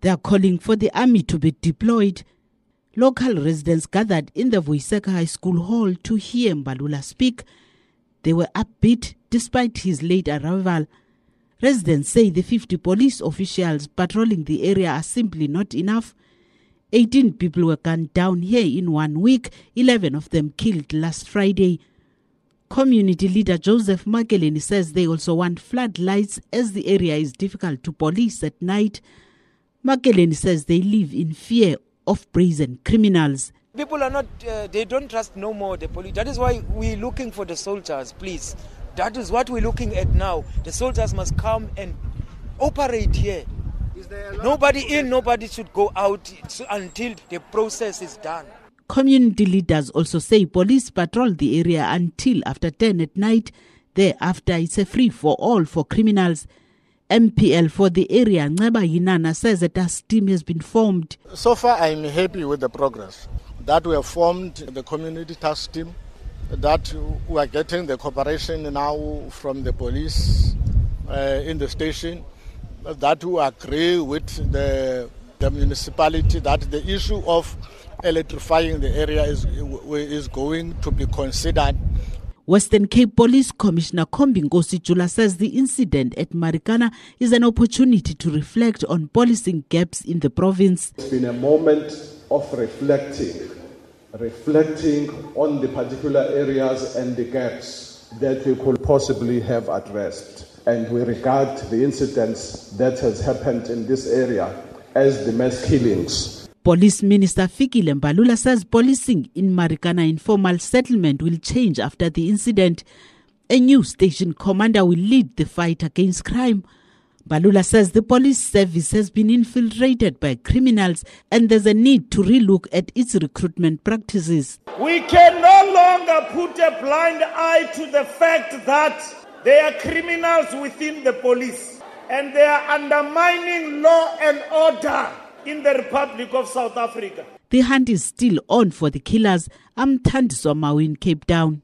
They are calling for the army to be deployed. Local residents gathered in the Voiseka High School hall to hear Mbalula speak. They were upbeat despite his late arrival. Residents say the 50 police officials patrolling the area are simply not enough. 18 people were gunned down here in one week, 11 of them killed last Friday. Community leader Joseph Makeleni says they also want floodlights as the area is difficult to police at night. Makeleni says they live in fear of brazen criminals. People are not, uh, they don't trust no more the police. That is why we're looking for the soldiers, please. That is what we're looking at now. The soldiers must come and operate here. Nobody in, nobody should go out until the process is done. Community leaders also say police patrol the area until after 10 at night. Thereafter, it's a free for all for criminals. MPL for the area, Nceba Hinana, says that a team has been formed. So far, I'm happy with the progress that we have formed the community task team, that we are getting the cooperation now from the police uh, in the station, that we agree with the, the municipality that the issue of electrifying the area is, is going to be considered Western Cape Police Commissioner Khombinkosi Jula says the incident at Marikana is an opportunity to reflect on policing gaps in the province. It's been a moment of reflecting, reflecting on the particular areas and the gaps that we could possibly have addressed. And we regard the incidents that has happened in this area as the mass killings Police Minister Fikile Mbalula says policing in Marikana informal settlement will change after the incident. A new station commander will lead the fight against crime. Mbalula says the police service has been infiltrated by criminals and there's a need to relook at its recruitment practices. We can no longer put a blind eye to the fact that there are criminals within the police and they are undermining law and order in the Republic of South Africa. The hunt is still on for the killers. I'm Tandiswa Maui in Cape Town.